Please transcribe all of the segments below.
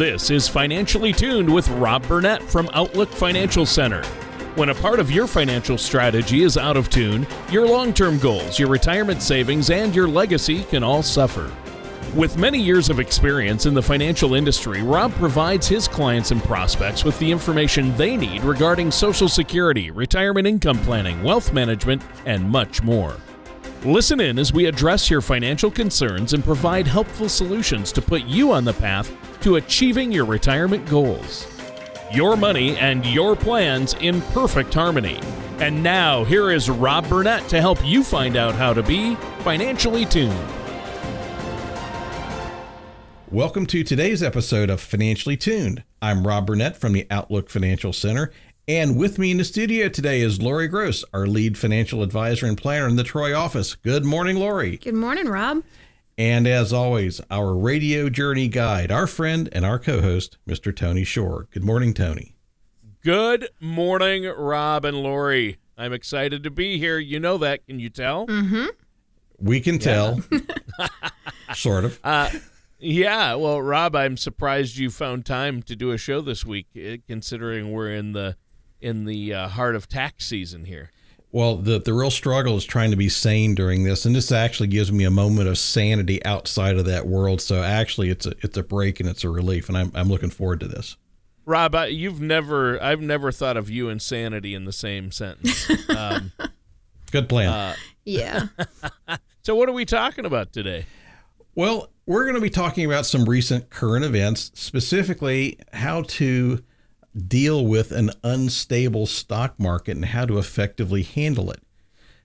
This is Financially Tuned with Rob Burnett from Outlook Financial Center. When a part of your financial strategy is out of tune, your long term goals, your retirement savings, and your legacy can all suffer. With many years of experience in the financial industry, Rob provides his clients and prospects with the information they need regarding Social Security, retirement income planning, wealth management, and much more. Listen in as we address your financial concerns and provide helpful solutions to put you on the path to achieving your retirement goals. Your money and your plans in perfect harmony. And now, here is Rob Burnett to help you find out how to be financially tuned. Welcome to today's episode of Financially Tuned. I'm Rob Burnett from the Outlook Financial Center, and with me in the studio today is Lori Gross, our lead financial advisor and planner in the Troy office. Good morning, Lori. Good morning, Rob. And as always, our radio journey guide, our friend and our co host, Mr. Tony Shore. Good morning, Tony. Good morning, Rob and Lori. I'm excited to be here. You know that, can you tell? Mm-hmm. We can tell. sort of. Uh, yeah, well, Rob, I'm surprised you found time to do a show this week, eh, considering we're in the in the uh, heart of tax season here. Well, the the real struggle is trying to be sane during this, and this actually gives me a moment of sanity outside of that world. So actually, it's a it's a break and it's a relief, and I'm I'm looking forward to this. Rob, I, you've never I've never thought of you and sanity in the same sentence. Um, Good plan. uh, Yeah. so, what are we talking about today? Well, we're going to be talking about some recent current events, specifically how to deal with an unstable stock market and how to effectively handle it.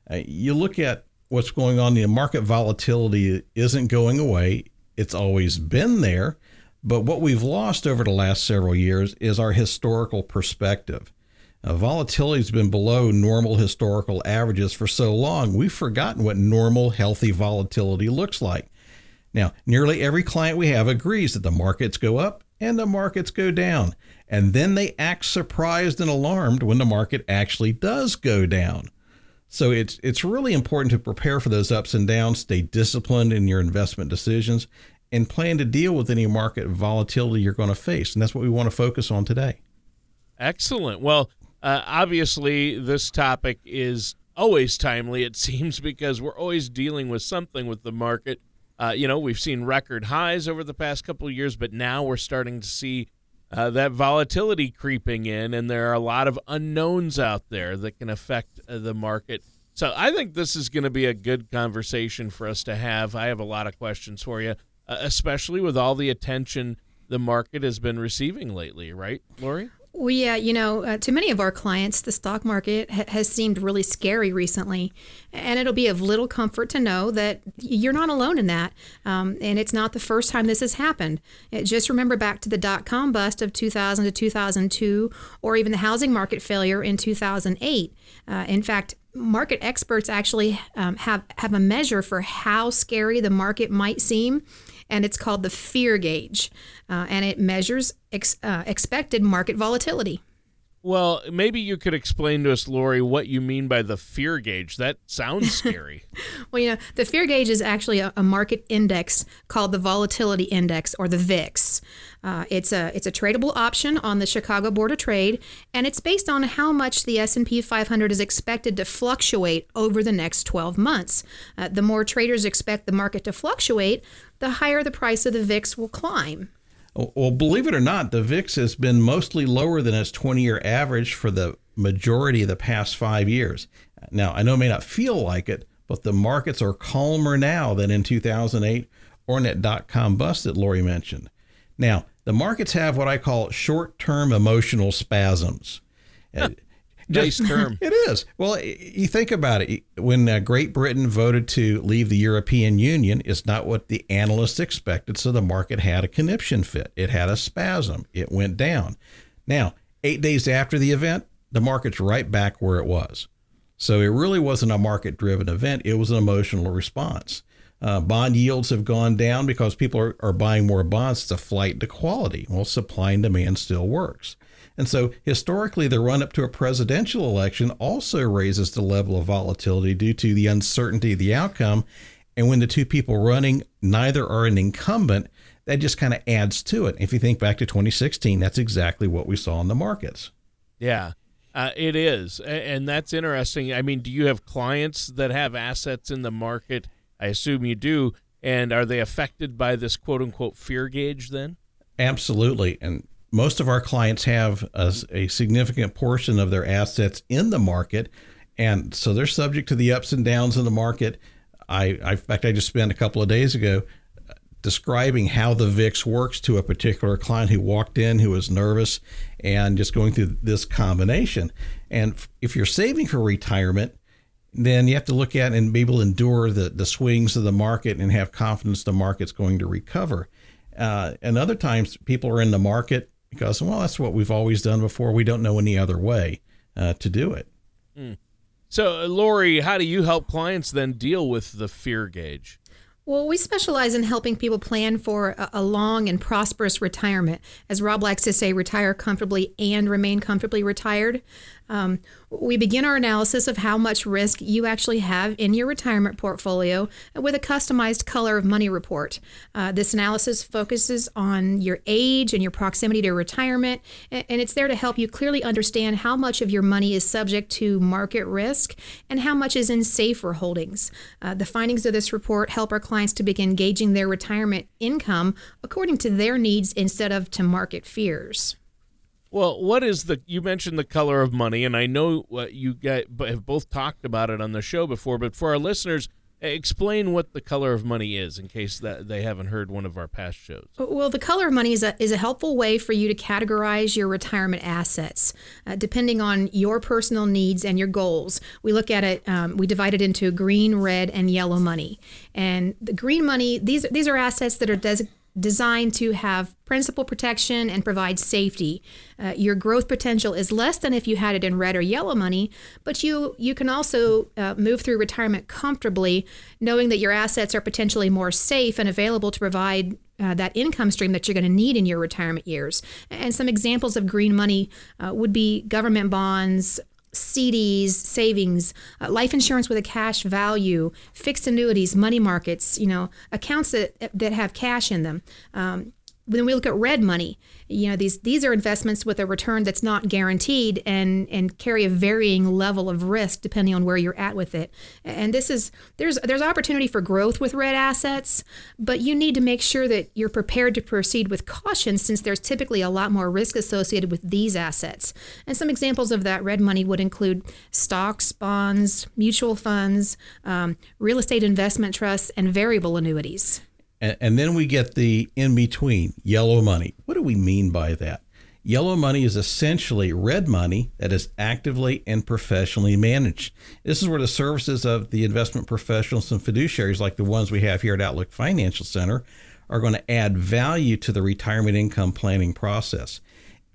Uh, you look at what's going on, the market volatility isn't going away, it's always been there. But what we've lost over the last several years is our historical perspective. Uh, volatility has been below normal historical averages for so long, we've forgotten what normal, healthy volatility looks like. Now, nearly every client we have agrees that the markets go up and the markets go down. And then they act surprised and alarmed when the market actually does go down. So it's it's really important to prepare for those ups and downs, stay disciplined in your investment decisions, and plan to deal with any market volatility you're going to face. And that's what we want to focus on today. Excellent. Well, uh, obviously, this topic is always timely, it seems, because we're always dealing with something with the market. Uh, you know, we've seen record highs over the past couple of years, but now we're starting to see uh, that volatility creeping in, and there are a lot of unknowns out there that can affect uh, the market. So I think this is going to be a good conversation for us to have. I have a lot of questions for you, uh, especially with all the attention the market has been receiving lately, right, Lori? Yeah, you know, uh, to many of our clients, the stock market ha- has seemed really scary recently. And it'll be of little comfort to know that you're not alone in that. Um, and it's not the first time this has happened. It, just remember back to the dot com bust of 2000 to 2002, or even the housing market failure in 2008. Uh, in fact, market experts actually um, have, have a measure for how scary the market might seem and it's called the fear gauge, uh, and it measures ex- uh, expected market volatility. Well, maybe you could explain to us, Lori, what you mean by the fear gauge. That sounds scary. well, you know, the fear gauge is actually a, a, market index called the Volatility Index, or the VIX. Uh, it's a it's a tradable option on the Chicago Board of Trade, and it's based on how much the S&P 500 is expected to fluctuate over the next 12 months. Uh, the more traders expect the market to fluctuate, the higher the price of the VIX will climb. Well, believe it or not, the VIX has been mostly lower than its 20 year average for the majority of the past five years. Now, I know it may not feel like it, but the markets are calmer now than in 2008 or in that dot com bust that Lori mentioned. Now, the markets have what I call short term emotional spasms. nice term. It is. Well, you think about it. When uh, Great Britain voted to leave the European Union, it's not what the analysts expected. So the market had a conniption fit. It had a spasm. It went down. Now, eight days after the event, the market's right back where it was. So it really wasn't a market driven event, it was an emotional response. Uh, bond yields have gone down because people are, are buying more bonds. It's a flight to quality. Well, supply and demand still works. And so, historically, the run up to a presidential election also raises the level of volatility due to the uncertainty of the outcome And when the two people running, neither are an incumbent, that just kind of adds to it. If you think back to 2016, that's exactly what we saw in the markets. Yeah. Uh, it is, and that's interesting. I mean, do you have clients that have assets in the market? I assume you do. And are they affected by this quote unquote fear gauge then? Absolutely. And most of our clients have a, a, significant portion of their assets in the market. And so they're subject to the ups and downs in the market. I, I in fact, I just spent a couple of days ago uh, describing how the VIX works to a particular client who walked in who was nervous and just going through this combination. And if you're saving for retirement, then you have to look at and be able to endure the, the swings of the market and have confidence the market's going to recover. Uh, and other times people are in the market because, well, that's what we've always done before. We don't know any other way uh, to do it. Mm. So, Lori, how do you help clients then deal with the fear gauge? Well, we specialize in helping people plan for a, long and prosperous retirement. As Rob likes to say, retire comfortably and remain comfortably retired. Um, we begin our analysis of how much risk you actually have in your retirement portfolio with a customized color of money report. Uh, this analysis focuses on your age and your proximity to retirement, and it's there to help you clearly understand how much of your money is subject to market risk and how much is in safer holdings. Uh, the findings of this report help our clients to begin gauging their retirement income according to their needs instead of to market fears. Well, what is the? You mentioned the color of money, and I know you guys have both talked about it on the show before. But for our listeners, explain what the color of money is, in case that they haven't heard one of our past shows. Well, the color of money is a is a helpful way for you to categorize your retirement assets, uh, depending on your personal needs and your goals. We look at it. Um, we divide it into green, red, and yellow money. And the green money these these are assets that are designated designed to have principal protection and provide safety. Uh, your growth potential is less than if you had it in red or yellow money, but you you can also uh, move through retirement comfortably, knowing that your assets are potentially more safe and available to provide. Uh, that income stream that you're going to need in your retirement years. And some examples of green money uh, would be government bonds, CDs, savings, uh, life insurance with a cash value, fixed annuities, money markets, you know, accounts that that have cash in them. Um, when we look at red money, you know these these are investments with a return that's not guaranteed and and carry a varying level of risk depending on where you're at with it. And this is there's there's opportunity for growth with red assets, but you need to make sure that you're prepared to proceed with caution since there's typically a lot more risk associated with these assets. And some examples of that red money would include stocks, bonds, mutual funds, um, real estate investment trusts, and variable annuities. And, and then we get the in between yellow money. What do we mean by that? Yellow money is essentially red money that is actively and professionally managed. This is where the services of the investment professionals and fiduciaries, like the ones we have here at Outlook Financial Center, are going to add value to the retirement income planning process.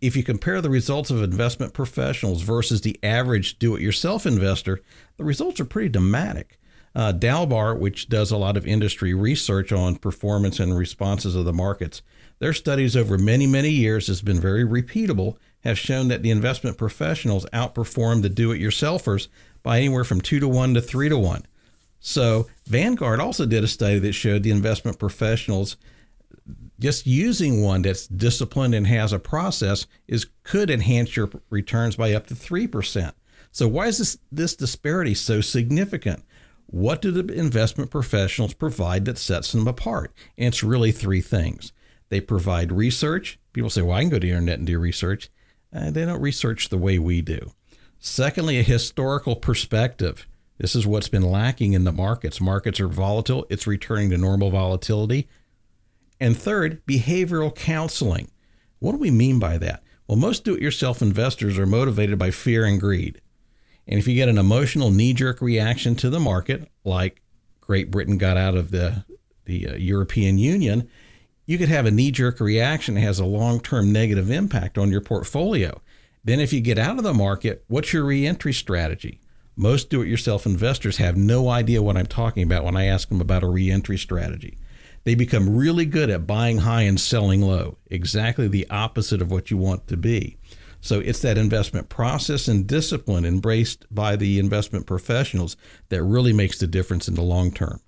If you compare the results of investment professionals versus the average do it yourself investor, the results are pretty dramatic. Uh, Dalbar, which does a lot of industry research on performance and responses of the markets, their studies over many, many years has been very repeatable, have shown that the investment professionals outperform the do-it-yourselfers by anywhere from two to one to three to one. So Vanguard also did a study that showed the investment professionals just using one that's disciplined and has a process is could enhance your returns by up to three percent. So why is this this disparity so significant? What do the investment professionals provide that sets them apart? And it's really three things. They provide research. People say, well, I can go to the internet and do research. Uh, they don't research the way we do. Secondly, a historical perspective. This is what's been lacking in the markets. Markets are volatile, it's returning to normal volatility. And third, behavioral counseling. What do we mean by that? Well, most do it yourself investors are motivated by fear and greed. And if you get an emotional knee jerk reaction to the market, like Great Britain got out of the, the uh, European Union, you could have a knee jerk reaction that has a long term negative impact on your portfolio. Then, if you get out of the market, what's your reentry strategy? Most do it yourself investors have no idea what I'm talking about when I ask them about a reentry strategy. They become really good at buying high and selling low, exactly the opposite of what you want to be. So it's that investment process and discipline embraced by the investment professionals that really makes the difference in the long term.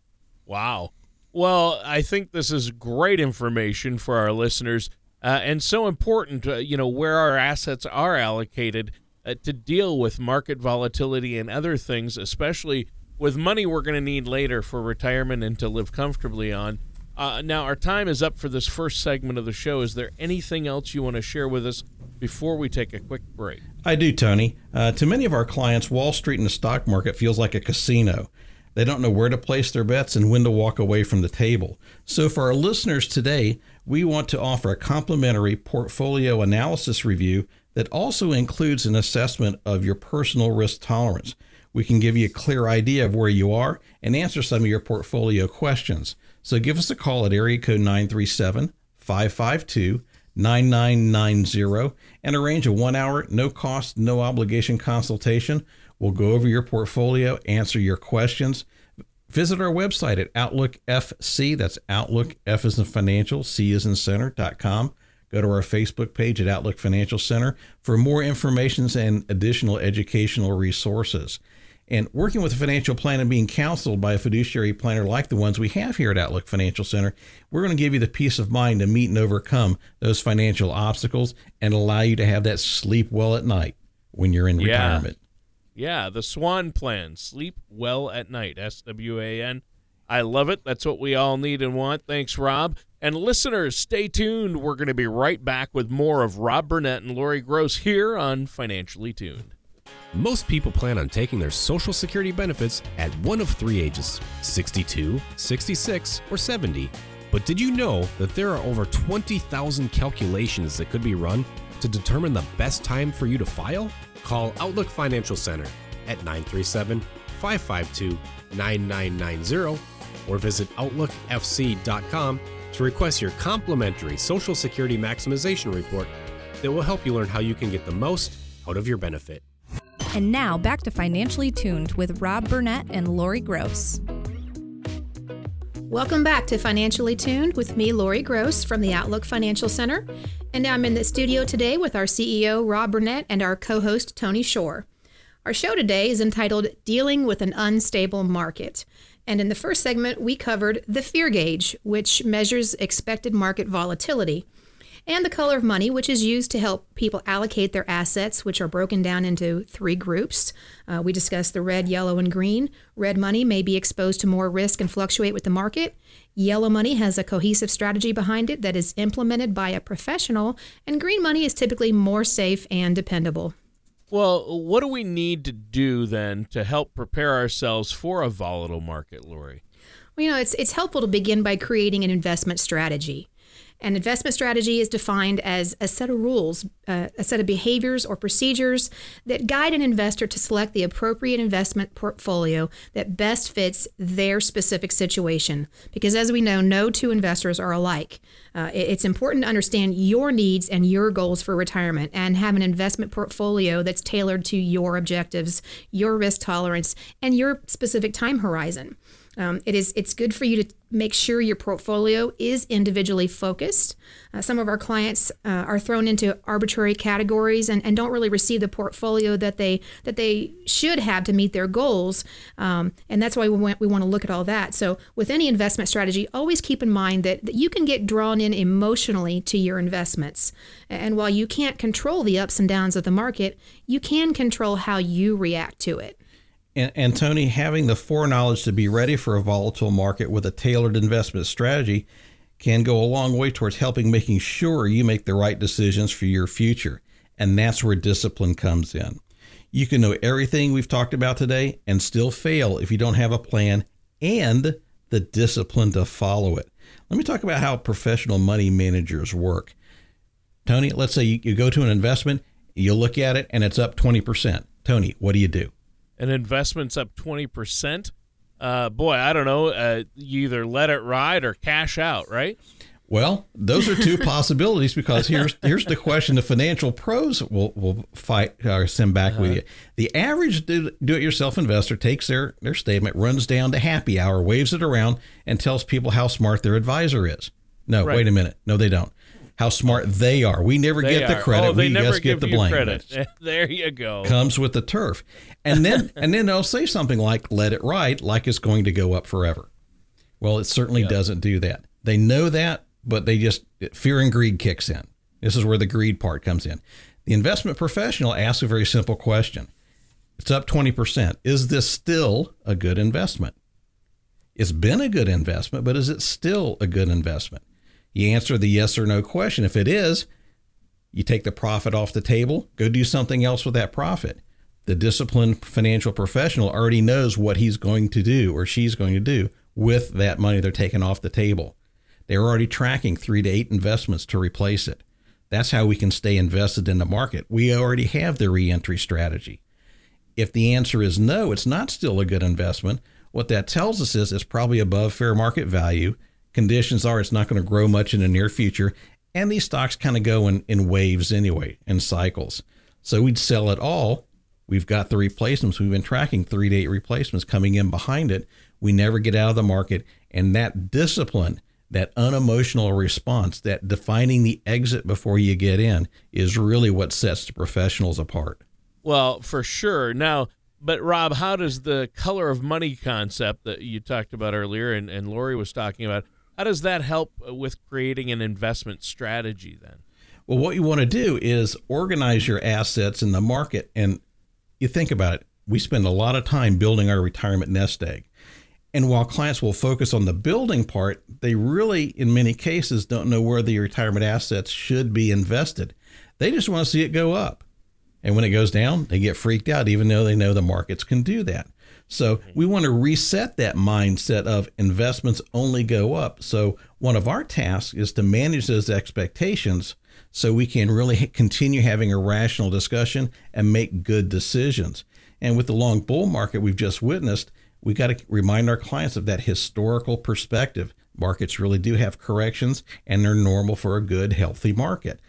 Wow. Well, I think this is great information for our listeners uh, and so important, uh, you know, where our assets are allocated uh, to deal with market volatility and other things, especially with money we're going to need later for retirement and to live comfortably on. Uh, now, our time is up for this first segment of the show. Is there anything else you want to share with us before we take a quick break? I do, Tony. Uh, to many of our clients, Wall Street and the stock market feels like a casino. They don't know where to place their bets and when to walk away from the table. So, for our listeners today, we want to offer a complimentary portfolio analysis review that also includes an assessment of your personal risk tolerance. We can give you a clear idea of where you are and answer some of your portfolio questions. So, give us a call at area code 937 552 9990 and arrange a one hour, no cost, no obligation consultation. We'll go over your portfolio, answer your questions. Visit our website at Outlook FC. That's Outlook F is in financial, C is in center.com. Go to our Facebook page at Outlook Financial Center for more information and additional educational resources. And working with a financial plan and being counseled by a fiduciary planner like the ones we have here at Outlook Financial Center, we're going to give you the peace of mind to meet and overcome those financial obstacles and allow you to have that sleep well at night when you're in Yeah. retirement. Yeah, the Swan Plan. Sleep well at night. S W A N. I love it. That's what we all need and want. Thanks, Rob. And listeners, stay tuned. We're going to be right back with more of Rob Burnett and Lori Gross here on Financially Tuned. Most people plan on taking their Social Security benefits at one of three ages 62, 66, or 70. But did you know that there are over 20,000 calculations that could be run to determine the best time for you to file? Call Outlook Financial Center at 937 552 9990 or visit OutlookFC.com to request your complimentary Social Security Maximization Report that will help you learn how you can get the most out of your benefit. And now back to Financially Tuned with Rob Burnett and Lori Gross. Welcome back to Financially Tuned with me, Lori Gross from the Outlook Financial Center. And I'm in the studio today with our CEO, Rob Burnett, and our co host, Tony Shore. Our show today is entitled Dealing with an Unstable Market. And in the first segment, we covered the fear gauge, which measures expected market volatility, and the color of money, which is used to help people allocate their assets, which are broken down into three groups. Uh, we discussed the red, yellow, and green. Red money may be exposed to more risk and fluctuate with the market. Yellow money has a cohesive strategy behind it that is implemented by a professional, and green money is typically more safe and dependable. Well, what do we need to do then to help prepare ourselves for a volatile market, Lori? Well, you know, it's it's helpful to begin by creating an investment strategy. An investment strategy is defined as a set of rules, uh, a set of behaviors or procedures that guide an investor to select the appropriate investment portfolio that best fits their specific situation. Because as we know, no two investors are alike. Uh, it's important to understand your needs and your goals for retirement and have an investment portfolio that's tailored to your objectives, your risk tolerance, and your specific time horizon. Um, it is it's good for you to make sure your portfolio is individually focused. Uh, some of our clients uh, are thrown into arbitrary categories and, and don't really receive the portfolio that they that they should have to meet their goals, um, and that's why we want we want to look at all that. So with any investment strategy, always keep in mind that, that you can get drawn in emotionally to your investments, and while you can't control the ups and downs of the market, you can control how you react to it. And, and Tony, having the foreknowledge to be ready for a volatile market with a tailored investment strategy can go a long way towards helping making sure you make the right decisions for your future. And that's where discipline comes in. You can know everything we've talked about today and still fail if you don't have a plan and the discipline to follow it. Let me talk about how professional money managers work. Tony, let's say you, you go to an investment, you look at it, and it's up 20%. Tony, what do you do? An investment's up 20%. Uh, boy, I don't know. Uh, you either let it ride or cash out, right? Well, those are two possibilities because here's here's the question: the financial pros will will fight or send back with you. The average do, do-it-yourself investor takes their their statement, runs down to happy hour, waves it around, and tells people how smart their advisor is. No, Right. wait a minute. No, they don't. How smart they are. We never They get the oh, credit. Oh, they we never just give get the blame. credit. there you go. Comes with the turf, and then and then they'll say something like, "Let it ride," like it's going to go up forever. Well, it certainly doesn't do that. They know that, but they just fear and greed kicks in. This is where the greed part comes in. The investment professional asks a very simple question. It's up 20%. Is this still a good investment? It's been a good investment, but is it still a good investment? You answer the yes or no question. If it is, you take the profit off the table, go do something else with that profit. The disciplined financial professional already knows what he's going to do or she's going to do with that money they're taking off the table. They're already tracking three to eight investments to replace it. That's how we can stay invested in the market. We already have the reentry strategy. If the answer is no, it's not still a good investment, what that tells us is it's probably above fair market value. Conditions are it's not going to grow much in the near future. And these stocks kind of go in, in waves anyway, in cycles. So we'd sell it all. We've got the replacements. We've been tracking three to eight replacements coming in behind it. We never get out of the market. And that discipline, that unemotional response, that defining the exit before you get in is really what sets the professionals apart. Well, for sure. Now, but Rob, how does the color of money concept that you talked about earlier and, and Lori was talking about, how does that help with creating an investment strategy then? Well, what you want to do is organize your assets in the market. And you think about it, we spend a lot of time building our retirement nest egg. And while clients will focus on the building part, they really, in many cases, don't know where the retirement assets should be invested. They just want to see it go up. And when it goes down, they get freaked out, even though they know the markets can do that. So mm-hmm. we want to reset that mindset of investments only go up. So one of our tasks is to manage those expectations so we can really continue having a rational discussion and make good decisions. And with the long bull market we've just witnessed, we got to remind our clients of that historical perspective. Markets really do have corrections and they're normal for a good, healthy market.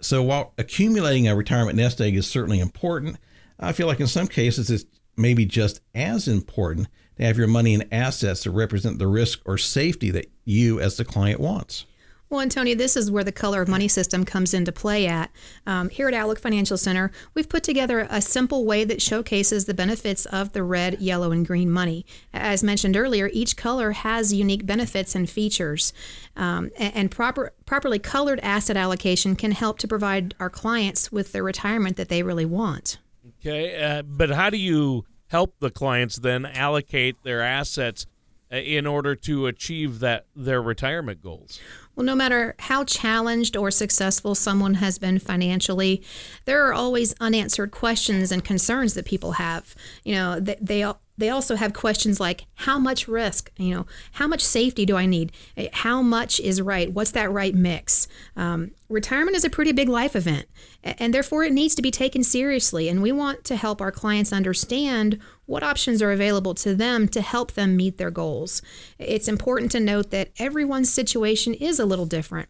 So while accumulating a retirement nest egg is certainly important, I feel like in some cases it's maybe just as important to have your money and assets to represent the risk or safety that you as the client wants. Well, Antonio, this is where the color of money system comes into play at. Um, here at Outlook Financial Center, we've put together a simple way that showcases the benefits of the red, yellow, and green money. As mentioned earlier, each color has unique benefits and features. Um, and, and proper, properly colored asset allocation can help to provide our clients with the retirement that they really want. Okay, uh, but how do you help the clients then allocate their assets uh, in order to achieve that their retirement goals? Well, no matter how challenged or successful someone has been financially, there are always unanswered questions and concerns that people have. You know, they, they they also have questions like how much risk you know how much safety do i need? How much is right? What's that right mix? Um, retirement is a pretty big life event and therefore it needs to be taken seriously and we want to help our clients understand what options are available to them to help them meet their goals. It's important to note that everyone's situation is a little different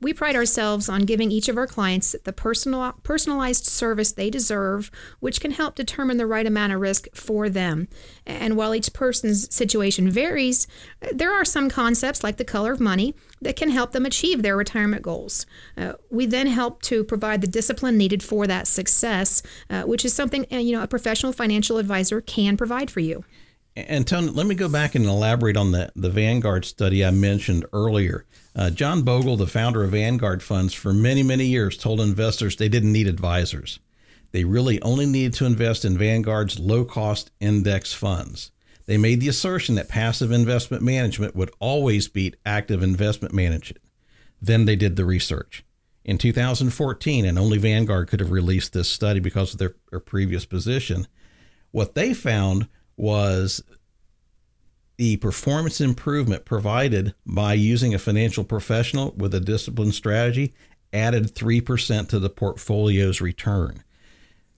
we pride ourselves on giving each of our clients the personal, personalized service they deserve, which can help determine the right amount of risk for them. And while each person's situation varies, there are some concepts like the color of money that can help them achieve their retirement goals. Uh, we then help to provide the discipline needed for that success, uh, which is something uh, you know a professional financial advisor can provide for you. And Tony, let me go back and elaborate on the, the Vanguard study I mentioned earlier. Uh, John Bogle, the founder of Vanguard Funds, for many, many years told investors they didn't need advisors. They really only needed to invest in Vanguard's low cost index funds. They made the assertion that passive investment management would always beat active investment management. Then they did the research. In 2014, and only Vanguard could have released this study because of their, their previous position, what they found was the performance improvement provided by using a financial professional with a disciplined strategy added 3% to the portfolio's return.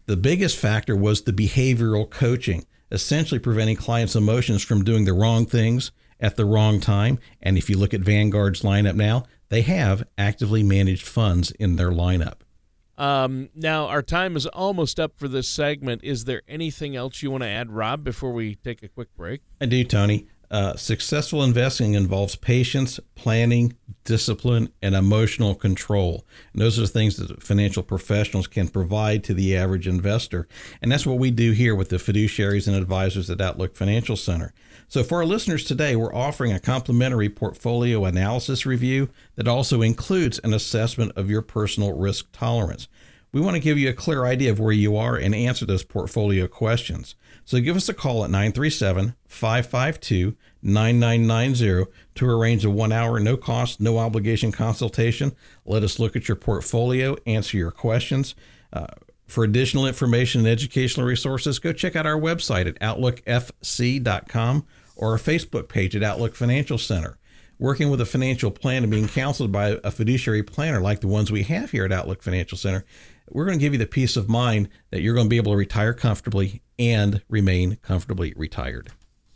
The biggest factor was the behavioral coaching, essentially preventing clients' emotions from doing the wrong things at the wrong time. And if you look at Vanguard's lineup now, they have actively managed funds in their lineup. Um, now, our time is almost up for this segment. Is there anything else you want to add, Rob, before we take a quick break? I do, Tony. Uh, successful investing involves patience, planning, discipline, and emotional control. And those are the things that financial professionals can provide to the average investor. And that's what we do here with the fiduciaries and advisors at Outlook Financial Center. So, for our listeners today, we're offering a complimentary portfolio analysis review that also includes an assessment of your personal risk tolerance. We want to give you a clear idea of where you are and answer those portfolio questions. So give us a call at 937 552 9990 to arrange a one hour, no cost, no obligation consultation. Let us look at your portfolio, answer your questions. Uh, for additional information and educational resources, go check out our website at outlookfc.com or a Facebook page at Outlook Financial Center. Working with a financial plan and being counseled by a fiduciary planner like the ones we have here at Outlook Financial Center we're going to give you the peace of mind that you're going to be able to retire comfortably and remain comfortably retired.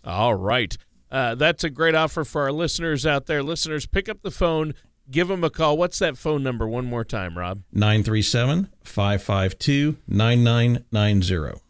All right. Uh, that's a great offer for our listeners out there. Listeners, pick up the phone, give them a call. What's that phone number one more time, Rob? 937 552 9990.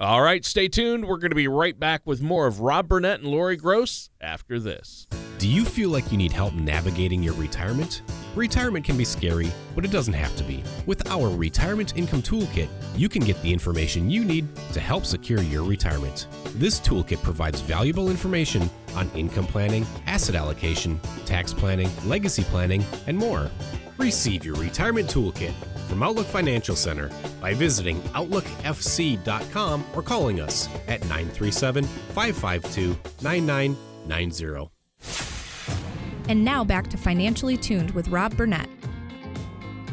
All right, stay tuned. We're going to be right back with more of Rob Burnett and Lori Gross after this. Do you feel like you need help navigating your retirement? Retirement can be scary, but it doesn't have to be. With our Retirement Income Toolkit, you can get the information you need to help secure your retirement. This toolkit provides valuable information on income planning, asset allocation, tax planning, legacy planning, and more. Receive your retirement toolkit from Outlook Financial Center by visiting OutlookFC.com or calling us at 937 552 9990. And now back to Financially Tuned with Rob Burnett.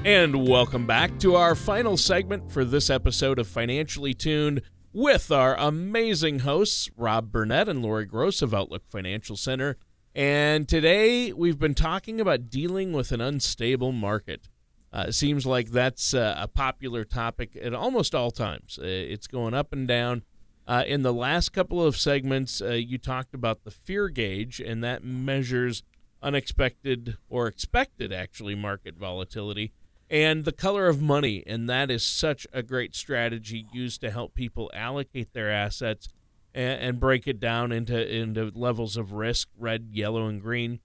And welcome back to our final segment for this episode of Financially Tuned with our amazing hosts, Rob Burnett and Lori Gross of Outlook Financial Center. And today we've been talking about dealing with an unstable market. Uh, it seems like that's uh, a popular topic at almost all times. Uh, it's going up and down. Uh, in the last couple of segments, uh, you talked about the fear gauge, and that measures unexpected or expected actually market volatility and the color of money and that is such a great strategy used to help people allocate their assets and, and, break it down into into levels of risk red yellow and green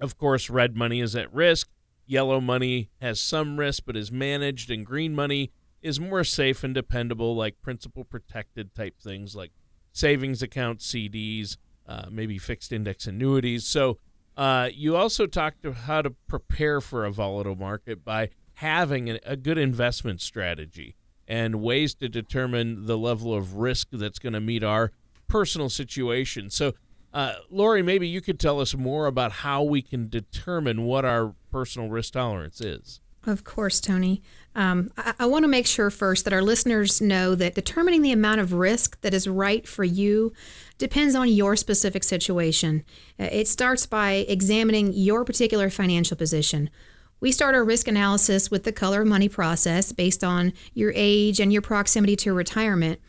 of course red money is at risk yellow money has some risk but is managed and green money is more safe and dependable like principal protected type things like savings accounts cds uh, maybe fixed index annuities so uh, you also talked about how to prepare for a volatile market by having a, good investment strategy and ways to determine the level of risk that's going to meet our personal situation. So, uh, Lori, maybe you could tell us more about how we can determine what our personal risk tolerance is. Of course, Tony. Um, I, I want to make sure first that our listeners know that determining the amount of risk that is right for you depends on your specific situation. Uh, it starts by examining your particular financial position. We start our risk analysis with the color money process based on your age and your proximity to retirement.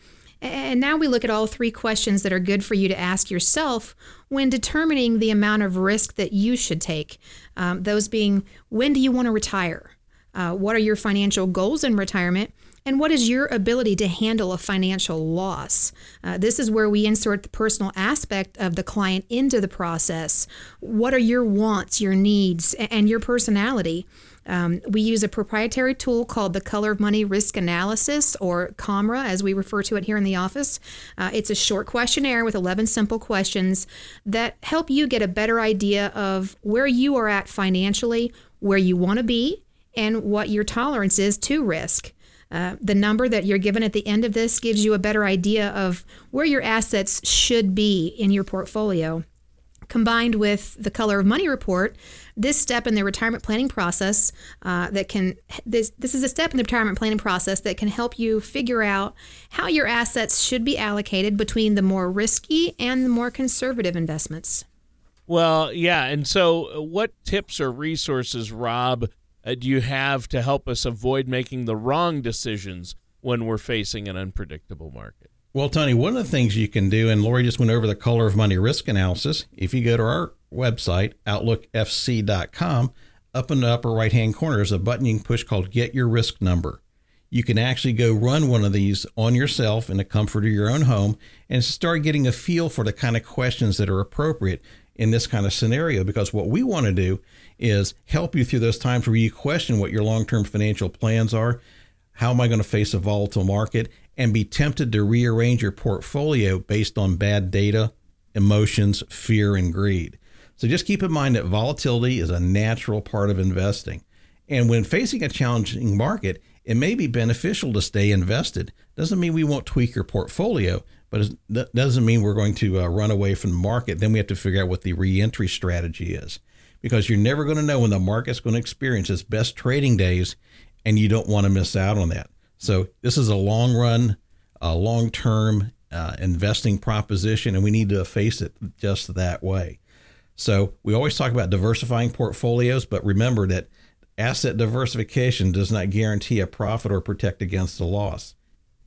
And now we look at all three questions that are good for you to ask yourself when determining the amount of risk that you should take. Um, those being when do you want to retire? Uh, what are your financial goals in retirement? And what is your ability to handle a financial loss? Uh, this is where we insert the personal aspect of the client into the process. What are your wants, your needs, and your personality? Um, we use a proprietary tool called the Color of Money Risk Analysis, or COMRA, as we refer to it here in the office. Uh, it's a short questionnaire with 11 simple questions that help you get a better idea of where you are at financially, where you want to be, and what your tolerance is to risk. Uh, the number that you're given at the end of this gives you a better idea of where your assets should be in your portfolio. Combined with the color of money report, this step in the retirement planning process uh, that can this this is a step in the retirement planning process that can help you figure out how your assets should be allocated between the more risky and the more conservative investments. Well, yeah, and so uh, what tips or resources, Rob, uh, do you have to help us avoid making the wrong decisions when we're facing an unpredictable market? Well, Tony, one of the things you can do, and Lori just went over the color of money risk analysis. If you go to our website, outlookfc.com, up in the upper right hand corner is a button you can push called Get Your Risk Number. you can actually go run one of these on yourself in the comfort of your own home and start getting a feel for the kind of questions that are appropriate in this kind of scenario. Because what we want to do is help you through those times where you question what your long term financial plans are. How am I going to face a volatile market? And be tempted to rearrange your portfolio based on bad data, emotions, fear, and greed. So just keep in mind that volatility is a natural part of investing. And when facing a challenging market, it may be beneficial to stay invested. Doesn't mean we won't tweak your portfolio, but it doesn't mean we're going to uh, run away from the market. Then we have to figure out what the reentry strategy is because you're never going to know when the market's going to experience its best trading days, and you don't want to miss out on that. So, this is a long run, a long term uh, investing proposition, and we need to face it just that way. So, we always talk about diversifying portfolios, but remember that Asset diversification does not guarantee a profit or protect against a loss.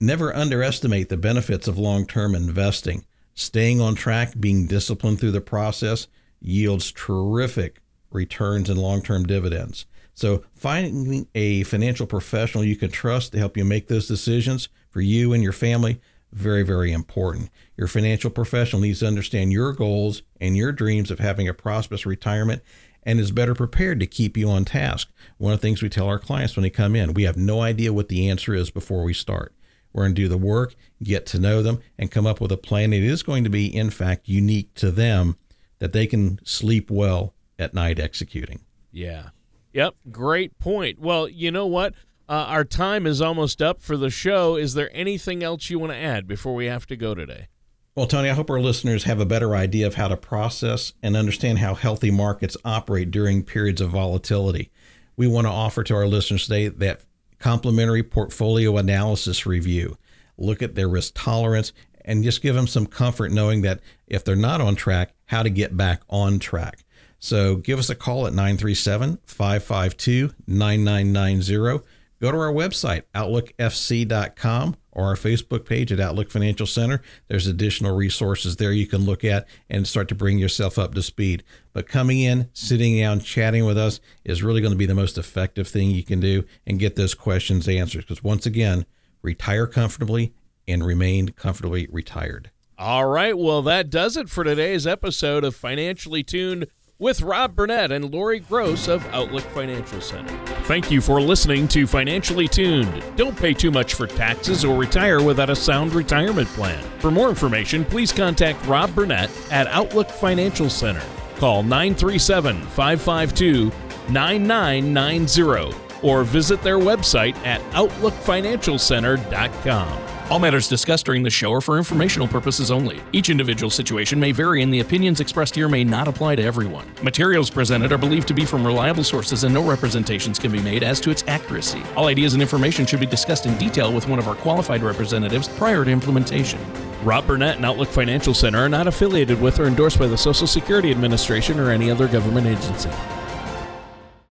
Never underestimate the benefits of long term investing. Staying on track, being disciplined through the process yields terrific returns and long term dividends. So, finding a financial professional you can trust to help you make those decisions for you and your family very very important. Your financial professional needs to understand your goals and your dreams of having a prosperous retirement and is better prepared to keep you on task. One of the things we tell our clients when they come in, we have no idea what the answer is before we start. We're going to do the work, get to know them, and come up with a plan that is going to be, in fact, unique to them that they can sleep well at night executing. Yeah. Yep. Great point. Well, you know what? Uh, our time is almost up for the show. Is there anything else you want to add before we have to go today? Well, Tony, I hope our listeners have a better idea of how to process and understand how healthy markets operate during periods of volatility. We want to offer to our listeners today that complimentary portfolio analysis review. Look at their risk tolerance and just give them some comfort knowing that if they're not on track, how to get back on track. So give us a call at 937 552 9990. Go to our website, outlookfc.com, or our Facebook page at Outlook Financial Center. There's additional resources there you can look at and start to bring yourself up to speed. But coming in, sitting down, chatting with us is really going to be the most effective thing you can do and get those questions answered. Because once again, retire comfortably and remain comfortably retired. All right. Well, that does it for today's episode of Financially Tuned with Rob Burnett and Lori Gross of Outlook Financial Center. Thank you for listening to Financially Tuned. Don't pay too much for taxes or retire without a sound retirement plan. For more information, please contact Rob Burnett at Outlook Financial Center. Call 937 552 9990 or visit their website at OutlookFinancialCenter.com. All matters discussed during the show are for informational purposes only. Each individual situation may vary, and the opinions expressed here may not apply to everyone. Materials presented are believed to be from reliable sources, and no representations can be made as to its accuracy. All ideas and information should be discussed in detail with one of our qualified representatives prior to implementation. Rob Burnett and Outlook Financial Center are not affiliated with or endorsed by the Social Security Administration or any other government agency.